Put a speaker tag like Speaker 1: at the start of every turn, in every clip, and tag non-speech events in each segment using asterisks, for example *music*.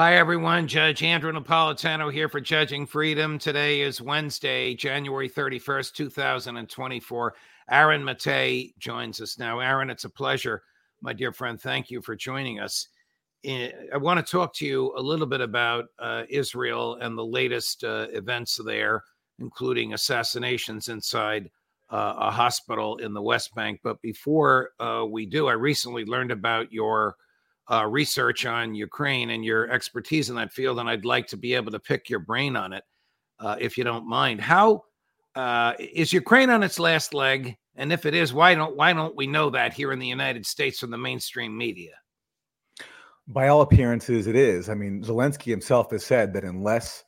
Speaker 1: Hi, everyone. Judge Andrew Napolitano here for Judging Freedom. Today is Wednesday, January 31st, 2024. Aaron Mate joins us now. Aaron, it's a pleasure, my dear friend. Thank you for joining us. I want to talk to you a little bit about uh, Israel and the latest uh, events there, including assassinations inside uh, a hospital in the West Bank. But before uh, we do, I recently learned about your uh, research on Ukraine and your expertise in that field, and I'd like to be able to pick your brain on it, uh, if you don't mind. How uh, is Ukraine on its last leg? And if it is, why don't why don't we know that here in the United States from the mainstream media?
Speaker 2: By all appearances, it is. I mean, Zelensky himself has said that unless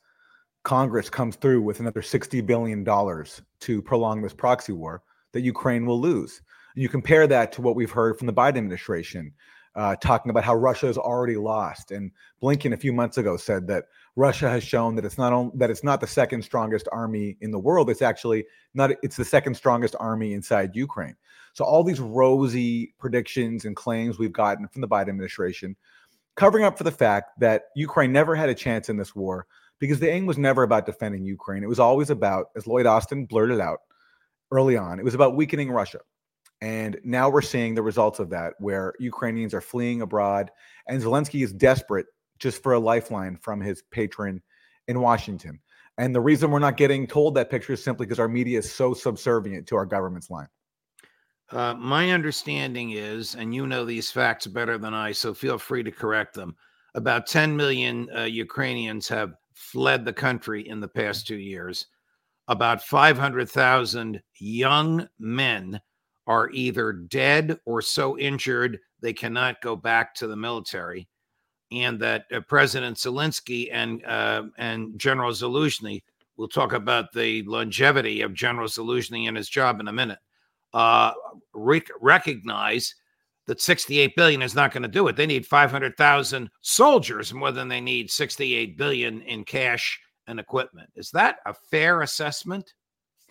Speaker 2: Congress comes through with another sixty billion dollars to prolong this proxy war, that Ukraine will lose. You compare that to what we've heard from the Biden administration uh, talking about how Russia has already lost. And Blinken a few months ago said that Russia has shown that it's not that it's not the second strongest army in the world. It's actually not. It's the second strongest army inside Ukraine. So all these rosy predictions and claims we've gotten from the Biden administration, covering up for the fact that Ukraine never had a chance in this war because the aim was never about defending Ukraine. It was always about, as Lloyd Austin blurted out early on, it was about weakening Russia. And now we're seeing the results of that, where Ukrainians are fleeing abroad, and Zelensky is desperate just for a lifeline from his patron in Washington. And the reason we're not getting told that picture is simply because our media is so subservient to our government's line.
Speaker 1: Uh, my understanding is, and you know these facts better than I, so feel free to correct them. About 10 million uh, Ukrainians have fled the country in the past two years. About 500,000 young men are either dead or so injured they cannot go back to the military, and that uh, President Zelensky and uh, and General Zaluzhny we'll talk about the longevity of General Zaluzhny and his job in a minute. Uh, rec- recognize that 68 billion is not going to do it. They need 500,000 soldiers more than they need 68 billion in cash and equipment. Is that a fair assessment?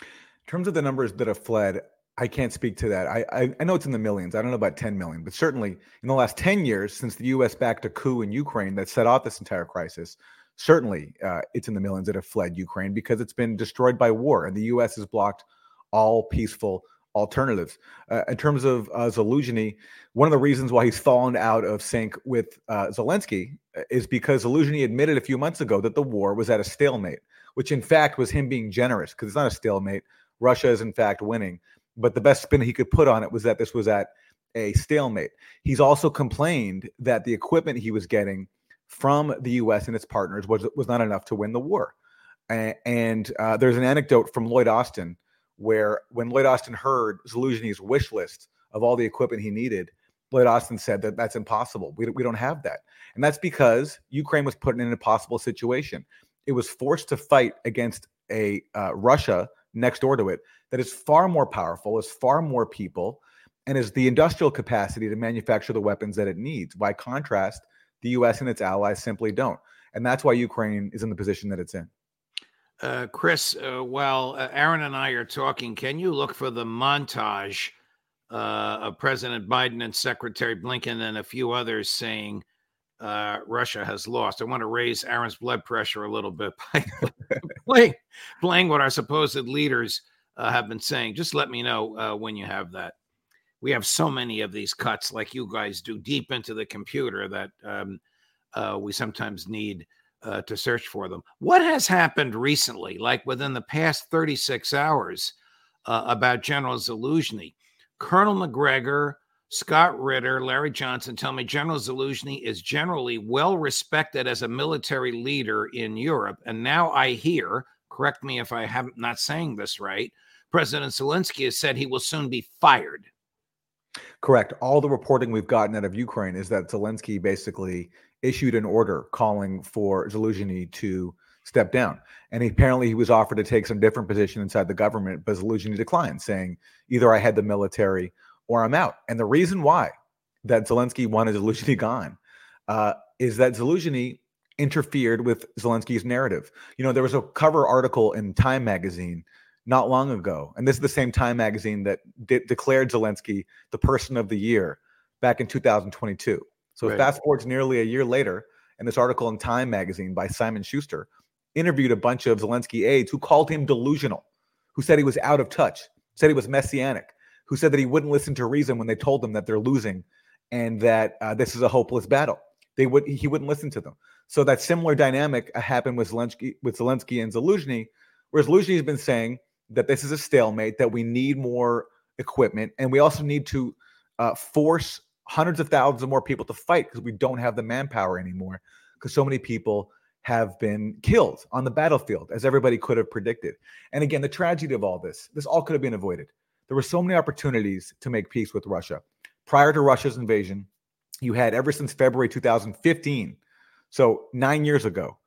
Speaker 2: In terms of the numbers that have fled, I can't speak to that. I, I, I know it's in the millions. I don't know about 10 million, but certainly in the last 10 years since the U.S. backed a coup in Ukraine that set off this entire crisis, certainly uh, it's in the millions that have fled Ukraine because it's been destroyed by war, and the U.S. has blocked all peaceful alternatives. Uh, in terms of uh, Zaluzhny, one of the reasons why he's fallen out of sync with uh, Zelensky uh, is because Zaluzhny admitted a few months ago that the war was at a stalemate, which in fact was him being generous because it's not a stalemate. Russia is in fact winning but the best spin he could put on it was that this was at a stalemate. He's also complained that the equipment he was getting from the U.S. and its partners was was not enough to win the war. And, uh, there's an anecdote from Lloyd Austin where when Lloyd Austin heard Zelensky's wish list of all the equipment he needed, Lloyd Austin said that that's impossible. We, we don't have that. And that's because Ukraine was put in an impossible situation. It was forced to fight against a uh, Russia next door to it that is far more powerful, is far more people, and is the industrial capacity to manufacture the weapons that it needs. By contrast, the U.S. and its allies simply don't. And that's why Ukraine is in the position that it's in.
Speaker 1: Uh, Chris, uh, while uh, Aaron and I are talking, can you look for the montage uh, of President Biden and Secretary Blinken and a few others saying uh, Russia has lost? I want to raise Aaron's blood pressure a little bit *laughs* by *laughs* playing, playing what our supposed leaders uh, have been saying. Just let me know uh, when you have that. We have so many of these cuts, like you guys do, deep into the computer that um, uh, we sometimes need uh, to search for them. What has happened recently, like within the past 36 hours, uh, about General Zaluzhny? Colonel Macgregor, Scott Ritter, Larry Johnson tell me General Zaluzhny is generally well respected as a military leader in Europe. And now I hear, correct me if I am not saying this right, President Zelensky has said he will soon be fired.
Speaker 2: Correct. All the reporting we've gotten out of Ukraine is that Zelensky basically issued an order calling for Zaluzhny to step down. And he, apparently he was offered to take some different position inside the government, but Zaluzhny declined, saying either I head the military or I'm out. And the reason why that Zelensky wanted Zaluzhny gone uh, is that Zaluzhny interfered with Zelensky's narrative. You know, there was a cover article in Time magazine not long ago, and this is the same Time magazine that de- declared Zelensky the person of the year back in 2022. So right. fast forward to nearly a year later, and this article in Time magazine by Simon Shuster interviewed a bunch of Zelensky aides who called him delusional, who said he was out of touch, said he was messianic, who said that he wouldn't listen to reason when they told him that they're losing and that uh, this is a hopeless battle. They would he wouldn't listen to them. So that similar dynamic happened with Zelensky with Zelensky and Zaluzhny, whereas Zaluzhny has been saying that this is a stalemate, that we need more equipment, and we also need to uh, force hundreds of thousands of more people to fight because we don't have the manpower anymore because so many people have been killed on the battlefield as everybody could have predicted. And again, the tragedy of all this, this all could have been avoided. There were so many opportunities to make peace with Russia. Prior to Russia's invasion, you had ever since February 2015, so nine years ago,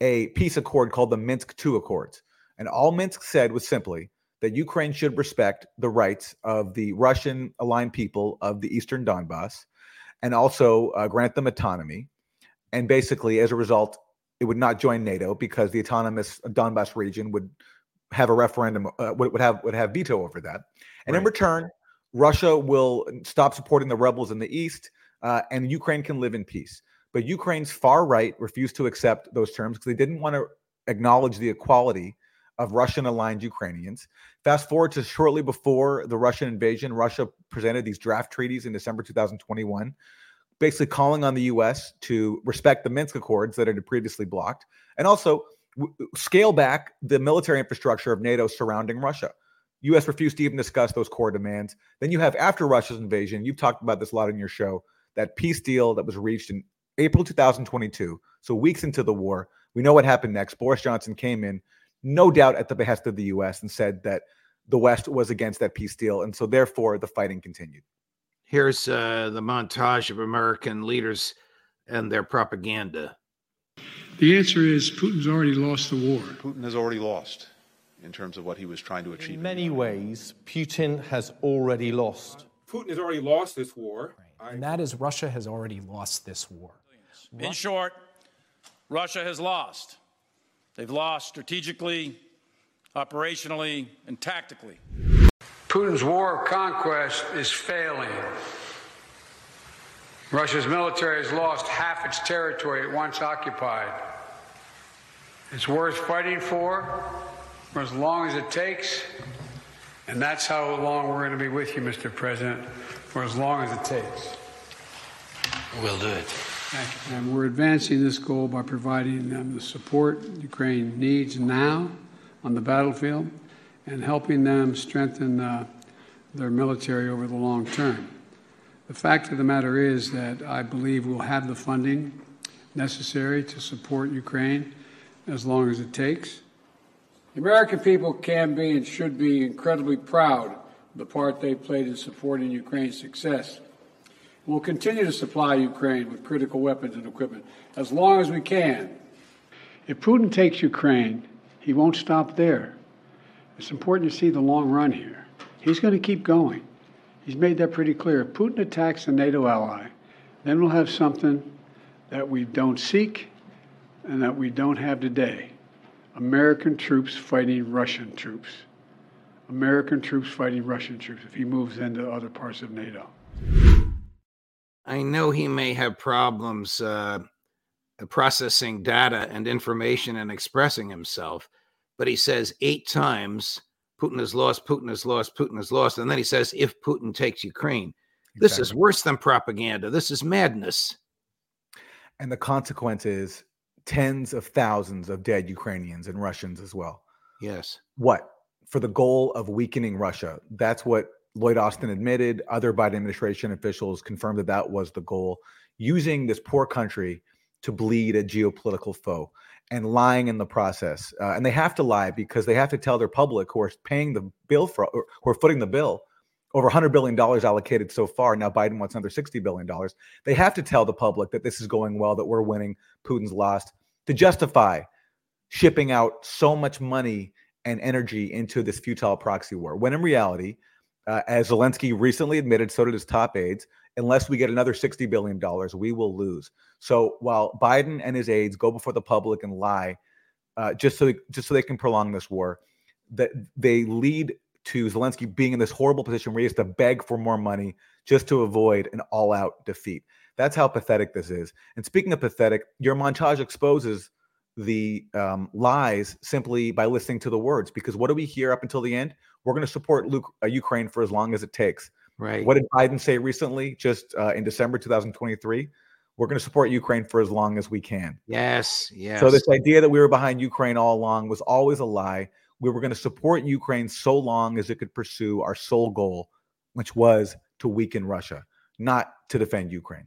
Speaker 2: a peace accord called the Minsk II Accords. And all Minsk said was simply that Ukraine should respect the rights of the Russian aligned people of the eastern Donbass and also uh, grant them autonomy. And basically, as a result, it would not join NATO because the autonomous Donbass region would have a referendum, uh, would, would have would have veto over that. And right. in return, Russia will stop supporting the rebels in the east, uh, and Ukraine can live in peace. But Ukraine's far right refused to accept those terms because they didn't want to acknowledge the equality of Russian aligned Ukrainians. Fast forward to shortly before the Russian invasion, Russia presented these draft treaties in December 2021, basically calling on the U.S. to respect the Minsk Accords that had previously blocked, and also w- scale back the military infrastructure of NATO surrounding Russia. U.S. refused to even discuss those core demands. Then you have after Russia's invasion, you've talked about this a lot in your show, that peace deal that was reached in April 2022, so weeks into the war. We know what happened next. Boris Johnson came in, no doubt at the behest of the U.S., and said that the West was against that peace deal, and so therefore the fighting continued.
Speaker 1: Here's uh, the montage of American leaders and their propaganda.
Speaker 3: The answer is Putin's already lost the war.
Speaker 4: Putin has already lost in terms of what he was trying to achieve.
Speaker 5: In many ways, Putin has already lost.
Speaker 6: Putin has already lost this war.
Speaker 7: Right. And that is Russia has already lost this war.
Speaker 8: In short, Russia has lost. They've lost strategically, operationally, and tactically.
Speaker 9: Putin's war of conquest is failing. Russia's military has lost half its territory it once occupied. It's worth fighting for for as long as it takes, and that's how long we're going to be with you, Mr. President, for as long as it takes.
Speaker 10: We'll do it.
Speaker 9: And we're advancing this goal by providing them the support Ukraine needs now on the battlefield and helping them strengthen uh, their military over the long term. The fact of the matter is that I believe we'll have the funding necessary to support Ukraine as long as it takes. The American people can be and should be incredibly proud of the part they played in supporting Ukraine's success. We'll continue to supply Ukraine with critical weapons and equipment as long as we can. If Putin takes Ukraine, he won't stop there. It's important to see the long run here. He's going to keep going. He's made that pretty clear. If Putin attacks a NATO ally, then we'll have something that we don't seek and that we don't have today American troops fighting Russian troops. American troops fighting Russian troops if he moves into other parts of NATO.
Speaker 1: I know he may have problems uh, processing data and information and expressing himself, but he says eight times Putin has lost, Putin has lost, Putin has lost. And then he says, if Putin takes Ukraine. Exactly. This is worse than propaganda. This is madness.
Speaker 2: And the consequence is tens of thousands of dead Ukrainians and Russians as well.
Speaker 1: Yes.
Speaker 2: What? For the goal of weakening Russia. That's what Lloyd Austin admitted. Other Biden administration officials confirmed that that was the goal, using this poor country to bleed a geopolitical foe and lying in the process. Uh, and they have to lie because they have to tell their public who are paying the bill for, who are footing the bill, over $100 billion allocated so far. Now Biden wants another $60 billion. They have to tell the public that this is going well, that we're winning, Putin's lost, to justify shipping out so much money and energy into this futile proxy war. When in reality, uh, as Zelensky recently admitted, so did his top aides, unless we get another $60 billion, we will lose. So while Biden and his aides go before the public and lie, uh, just so just so they can prolong this war, that they lead to Zelensky being in this horrible position where he has to beg for more money just to avoid an all-out defeat. That's how pathetic this is. And speaking of pathetic, your montage exposes the um, lies simply by listening to the words. Because what do we hear up until the end? We're going to support Luke, uh, Ukraine for as long as it takes.
Speaker 1: Right.
Speaker 2: What did Biden say recently, just uh, in December 2023? We're going to support Ukraine for as long as we can.
Speaker 1: Yes. Yes.
Speaker 2: So this idea that we were behind Ukraine all along was always a lie. We were going to support Ukraine so long as it could pursue our sole goal, which was to weaken Russia, not to defend Ukraine.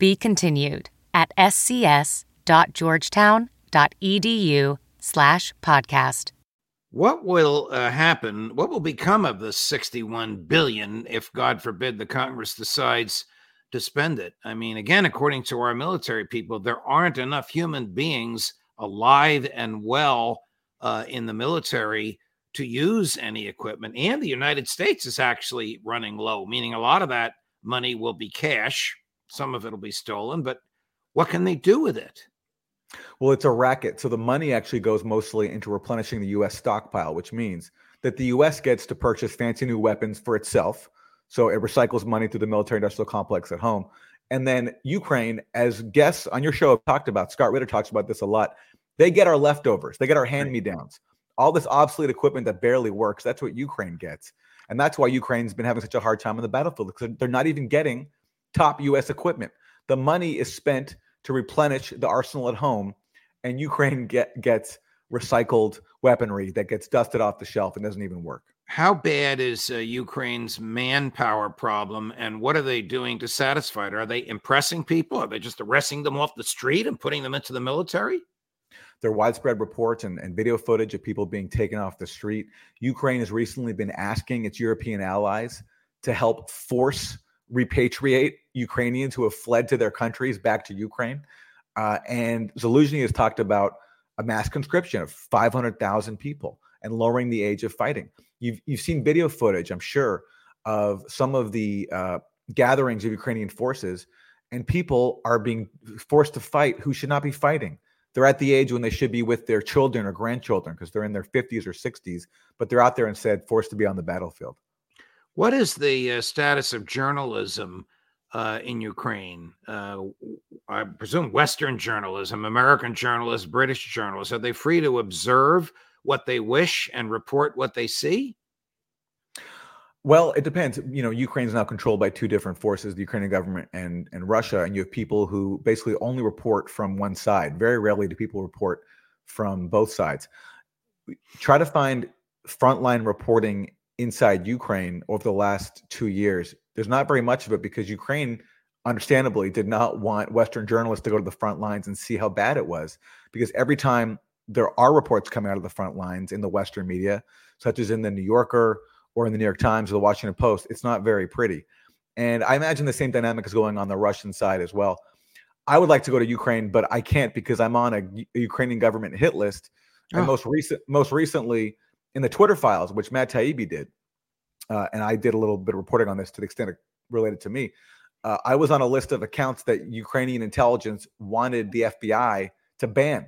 Speaker 11: be continued at scs.georgetown.edu slash podcast.
Speaker 1: What will uh, happen? What will become of the 61 billion if, God forbid, the Congress decides to spend it? I mean, again, according to our military people, there aren't enough human beings alive and well uh, in the military to use any equipment. And the United States is actually running low, meaning a lot of that money will be cash some of it will be stolen, but what can they do with it?
Speaker 2: Well, it's a racket. So the money actually goes mostly into replenishing the U.S. stockpile, which means that the U.S. gets to purchase fancy new weapons for itself. So it recycles money through the military industrial complex at home. And then Ukraine, as guests on your show have talked about, Scott Ritter talks about this a lot. They get our leftovers, they get our hand me downs, all this obsolete equipment that barely works. That's what Ukraine gets. And that's why Ukraine's been having such a hard time on the battlefield because they're not even getting top U.S. equipment. The money is spent to replenish the arsenal at home, and Ukraine get, gets recycled weaponry that gets dusted off the shelf and doesn't even work.
Speaker 1: How bad is uh, Ukraine's manpower problem, and what are they doing to satisfy it? Are they impressing people? Are they just arresting them off the street and putting them into the military?
Speaker 2: There are widespread reports and, and video footage of people being taken off the street. Ukraine has recently been asking its European allies to help force repatriate Ukrainians who have fled to their countries back to Ukraine. Uh, and Zelensky has talked about a mass conscription of 500,000 people and lowering the age of fighting. You've, you've seen video footage, I'm sure, of some of the uh, gatherings of Ukrainian forces, and people are being forced to fight who should not be fighting. They're at the age when they should be with their children or grandchildren because they're in their 50s or 60s, but they're out there instead forced to be on the battlefield.
Speaker 1: What is the uh, status of journalism uh, in Ukraine? Uh, I presume Western journalism, American journalists, British journalists, are they free to observe what they wish and report what they see?
Speaker 2: Well, it depends. You know, Ukraine is now controlled by two different forces, the Ukrainian government and, and Russia. And you have people who basically only report from one side. Very rarely do people report from both sides. Try to find frontline reporting inside Ukraine over the last two years, There's not very much of it because Ukraine, understandably, did not want Western journalists to go to the front lines and see how bad it was. Because every time there are reports coming out of the front lines in the Western media, such as in the New Yorker or in the New York Times or the Washington Post, it's not very pretty. And I imagine the same dynamic is going on the Russian side as well. I would like to go to Ukraine, but I can't because I'm on a, a Ukrainian government hit list. And oh. most recent, most recently, in the Twitter files, which Matt Taibbi did, uh, and I did a little bit of reporting on this to the extent related to me. Uh, I was on a list of accounts that Ukrainian intelligence wanted the FBI to ban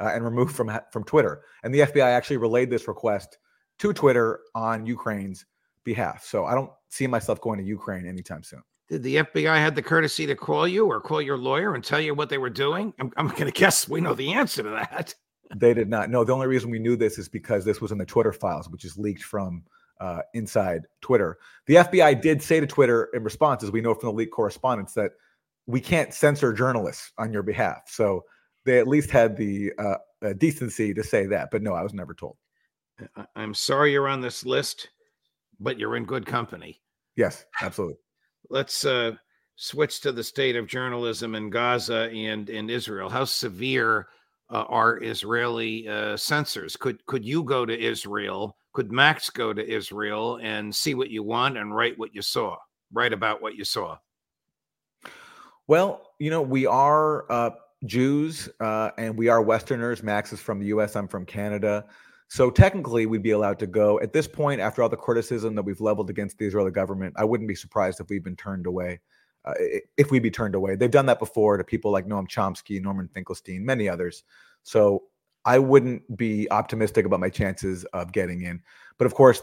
Speaker 2: uh, and remove from from Twitter, and the FBI actually relayed this request to Twitter on Ukraine's behalf. So I don't see myself going to Ukraine anytime soon.
Speaker 1: Did the FBI have the courtesy to call you or call your lawyer and tell you what they were doing? I'm, I'm going to guess we know the answer to that.
Speaker 2: They did not. No, the only reason we knew this is because this was in the Twitter files, which is leaked from uh, inside Twitter. The FBI did say to Twitter in response, as we know from the leaked correspondence, that we can't censor journalists on your behalf. So they at least had the uh, uh, decency to say that. But no, I was never told.
Speaker 1: I'm sorry you're on this list, but you're in good company.
Speaker 2: Yes, absolutely.
Speaker 1: Let's uh, switch to the state of journalism in Gaza and in Israel. How severe uh, are Israeli uh, censors? Could could you go to Israel? Could Max go to Israel and see what you want and write what you saw? Write about what you saw.
Speaker 2: Well, you know, we are uh, Jews uh, and we are Westerners. Max is from the U.S. I'm from Canada. So technically, we'd be allowed to go. At this point, after all the criticism that we've leveled against the Israeli government, I wouldn't be surprised if we've been turned away. Uh, if we'd be turned away, they've done that before to people like Noam Chomsky, Norman Finkelstein, many others. So I wouldn't be optimistic about my chances of getting in. But of course,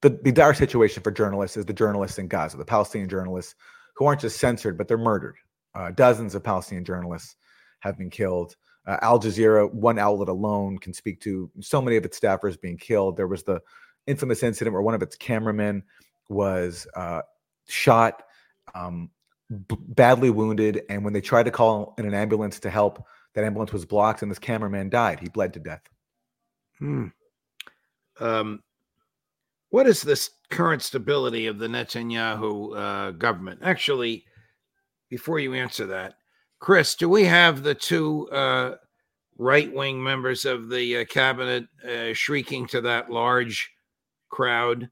Speaker 2: the, the dire situation for journalists is the journalists in Gaza, the Palestinian journalists who aren't just censored, but they're murdered. Uh, dozens of Palestinian journalists have been killed. Uh, Al Jazeera, one outlet alone, can speak to so many of its staffers being killed. There was the infamous incident where one of its cameramen was uh, shot, um, b- badly wounded, and when they tried to call in an ambulance to help, that ambulance was blocked, and this cameraman died. He bled to death.
Speaker 1: Hmm. Um, what is this current stability of the Netanyahu uh, government? Actually, before you answer that, Chris, do we have the two uh, right wing members of the uh, cabinet uh, shrieking to that large crowd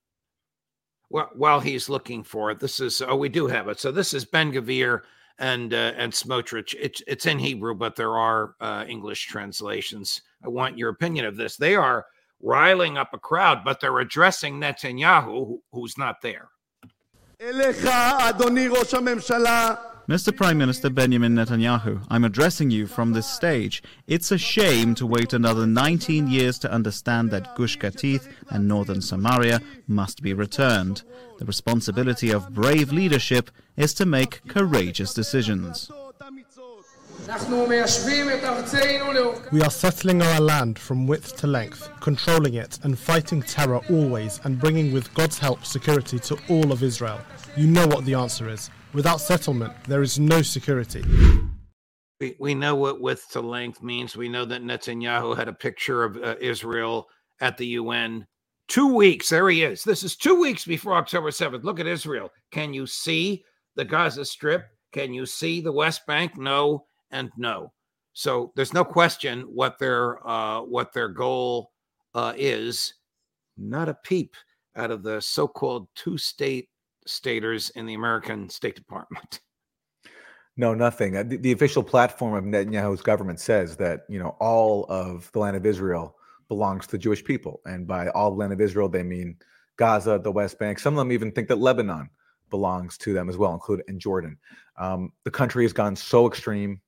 Speaker 1: while, he's looking for it? This is, oh, we do have it. So this is Ben Gvir and uh, and Smotrich. It's it's in Hebrew, but there are uh, English translations. I want your opinion of this. They are riling up a crowd, but they're addressing Netanyahu, who, who's not there.
Speaker 12: Mr. Prime Minister Benjamin Netanyahu, I'm addressing you from this stage. It's a shame to wait another 19 years to understand that Gush Katif and northern Samaria must be returned. The responsibility of brave leadership is to make courageous decisions.
Speaker 13: We are settling our land from width to length, controlling it and fighting terror always, and bringing with God's help security to all of Israel. You know what the answer is. Without settlement, there is no security.
Speaker 1: We, we know what width to length means. We know that Netanyahu had a picture of uh, Israel at the UN two weeks. There he is. This is two weeks before October 7th. Look at Israel. Can you see the Gaza Strip? Can you see the West Bank? No and no. So there's no question what their uh, what their goal uh, is. Not a peep out of the so-called two-state staters in the American State Department. *laughs*
Speaker 2: No, nothing. Uh, the, the, official platform of Netanyahu's government says that you know all of the land of Israel belongs to the Jewish people, and by all the land of Israel, they mean Gaza, the West Bank. Some of them even think that Lebanon belongs to them as well, including in Jordan. Um, the country has gone so extreme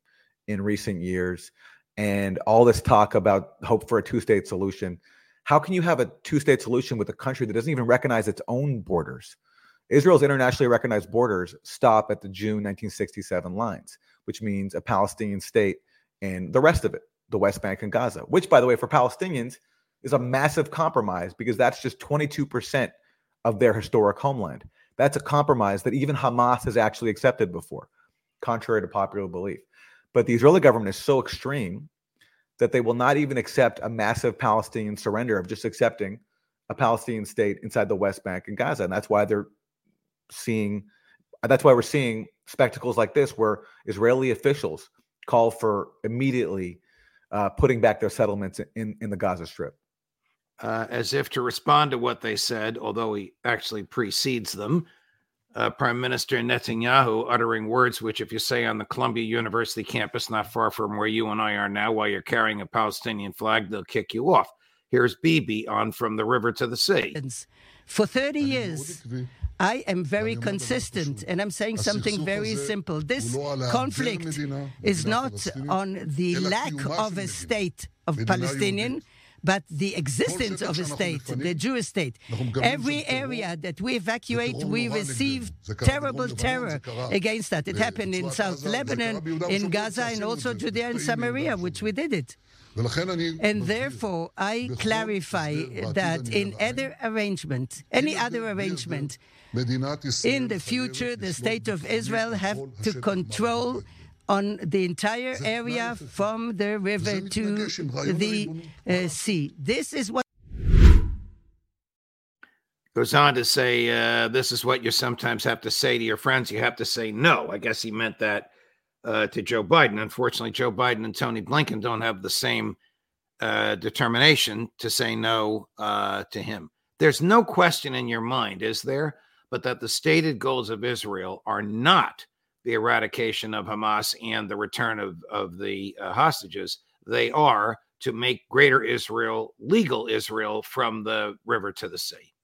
Speaker 2: in recent years, and all this talk about hope for a two-state solution. How can you have a two-state solution with a country that doesn't even recognize its own borders? Israel's internationally recognized borders stop at the June 1967 lines, which means a Palestinian state and the rest of it, the West Bank and Gaza, which, by the way, for Palestinians is a massive compromise because that's just 22% of their historic homeland. That's a compromise that even Hamas has actually accepted before, contrary to popular belief. But the Israeli government is so extreme that they will not even accept a massive Palestinian surrender of just accepting a Palestinian state inside the West Bank and Gaza. And that's why they're seeing. That's why we're seeing spectacles like this, where Israeli officials call for immediately uh, putting back their settlements in in the Gaza Strip.
Speaker 1: Uh, as if to respond to what they said, although he actually precedes them, uh, Prime Minister Netanyahu uttering words which, if you say on the Columbia University campus, not far from where you and I are now, while you're carrying a Palestinian flag, they'll kick you off. Here's Bibi on From the River to the Sea.
Speaker 14: For 30 years, I am very consistent, and I'm saying something very simple. This conflict is not on the lack of a state of Palestinian but the existence of a state, the Jewish state. Every area that we evacuate, we receive terrible terror against that. It happened in South Lebanon, in Gaza, and also Judea and Samaria, which we did it. And therefore, I clarify that in other arrangement, any other arrangement, in the future, the state of Israel have to control on the entire area from the river to the uh, sea. This is what
Speaker 1: goes on to say uh, this is what you sometimes have to say to your friends. You have to say no. I guess he meant that uh, to Joe Biden. Unfortunately, Joe Biden and Tony Blinken don't have the same uh, determination to say no uh, to him. There's no question in your mind, is there? But that the stated goals of Israel are not the eradication of Hamas and the return of, of the uh, hostages. They are to make greater Israel legal Israel from the river to the sea.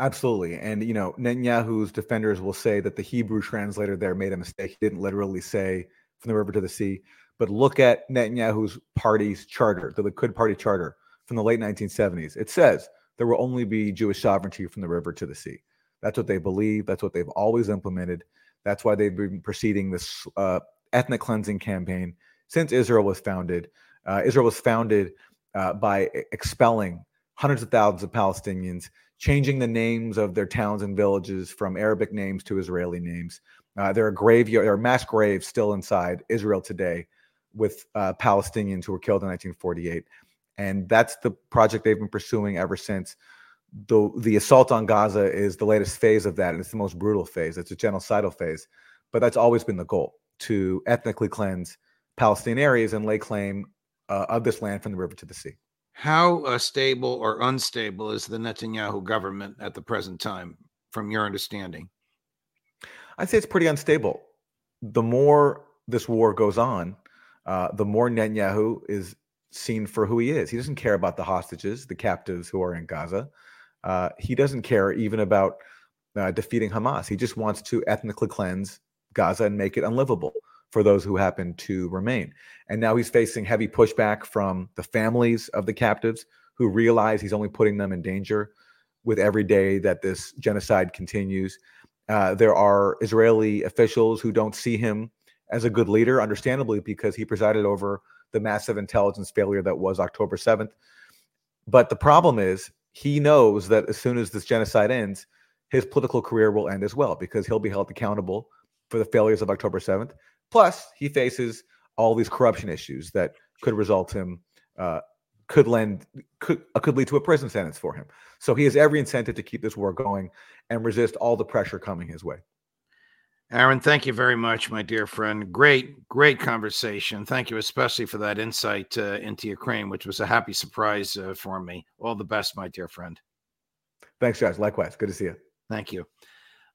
Speaker 2: Absolutely. And, you know, Netanyahu's defenders will say that the Hebrew translator there made a mistake. He didn't literally say from the river to the sea. But look at Netanyahu's party's charter, the Likud Party charter from the late 1970s. It says there will only be Jewish sovereignty from the river to the sea. That's what they believe. That's what they've always implemented. That's why they've been proceeding this uh, ethnic cleansing campaign since Israel was founded. Uh, Israel was founded uh, by expelling hundreds of thousands of Palestinians, changing the names of their towns and villages from Arabic names to Israeli names. Uh, there are graveyard, there are mass graves still inside Israel today with uh, Palestinians who were killed in 1948, and that's the project they've been pursuing ever since the the assault on Gaza is the latest phase of that, and it's the most brutal phase. It's a genocidal phase, but that's always been the goal to ethnically cleanse Palestinian areas and lay claim uh, of this land from the river to the sea.
Speaker 1: How uh, stable or unstable is the Netanyahu government at the present time, from your understanding?
Speaker 2: I'd say it's pretty unstable. The more this war goes on, uh, the more Netanyahu is seen for who he is. He doesn't care about the hostages, the captives who are in Gaza. Uh, he doesn't care even about uh, defeating Hamas. He just wants to ethnically cleanse Gaza and make it unlivable for those who happen to remain. And now he's facing heavy pushback from the families of the captives who realize he's only putting them in danger with every day that this genocide continues. Uh, there are Israeli officials who don't see him as a good leader, understandably, because he presided over the massive intelligence failure that was October 7th. But the problem is, he knows that as soon as this genocide ends, his political career will end as well because he'll be held accountable for the failures of October 7th. Plus, he faces all these corruption issues that could result him uh, could lend could uh, could lead to a prison sentence for him. So he has every incentive to keep this war going and resist all the pressure coming his way.
Speaker 1: Aaron, thank you very much, my dear friend. Great, great conversation. Thank you, especially for that insight uh, into Ukraine, which was a happy surprise uh, for me. All the best, my dear friend.
Speaker 2: Thanks, Josh. Likewise. Good to see you.
Speaker 1: Thank you.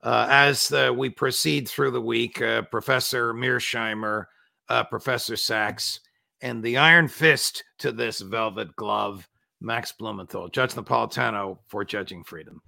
Speaker 1: Uh, as uh, we proceed through the week, uh, Professor Mearsheimer, uh, Professor Sachs, and the iron fist to this velvet glove, Max Blumenthal, Judge Napolitano for Judging Freedom.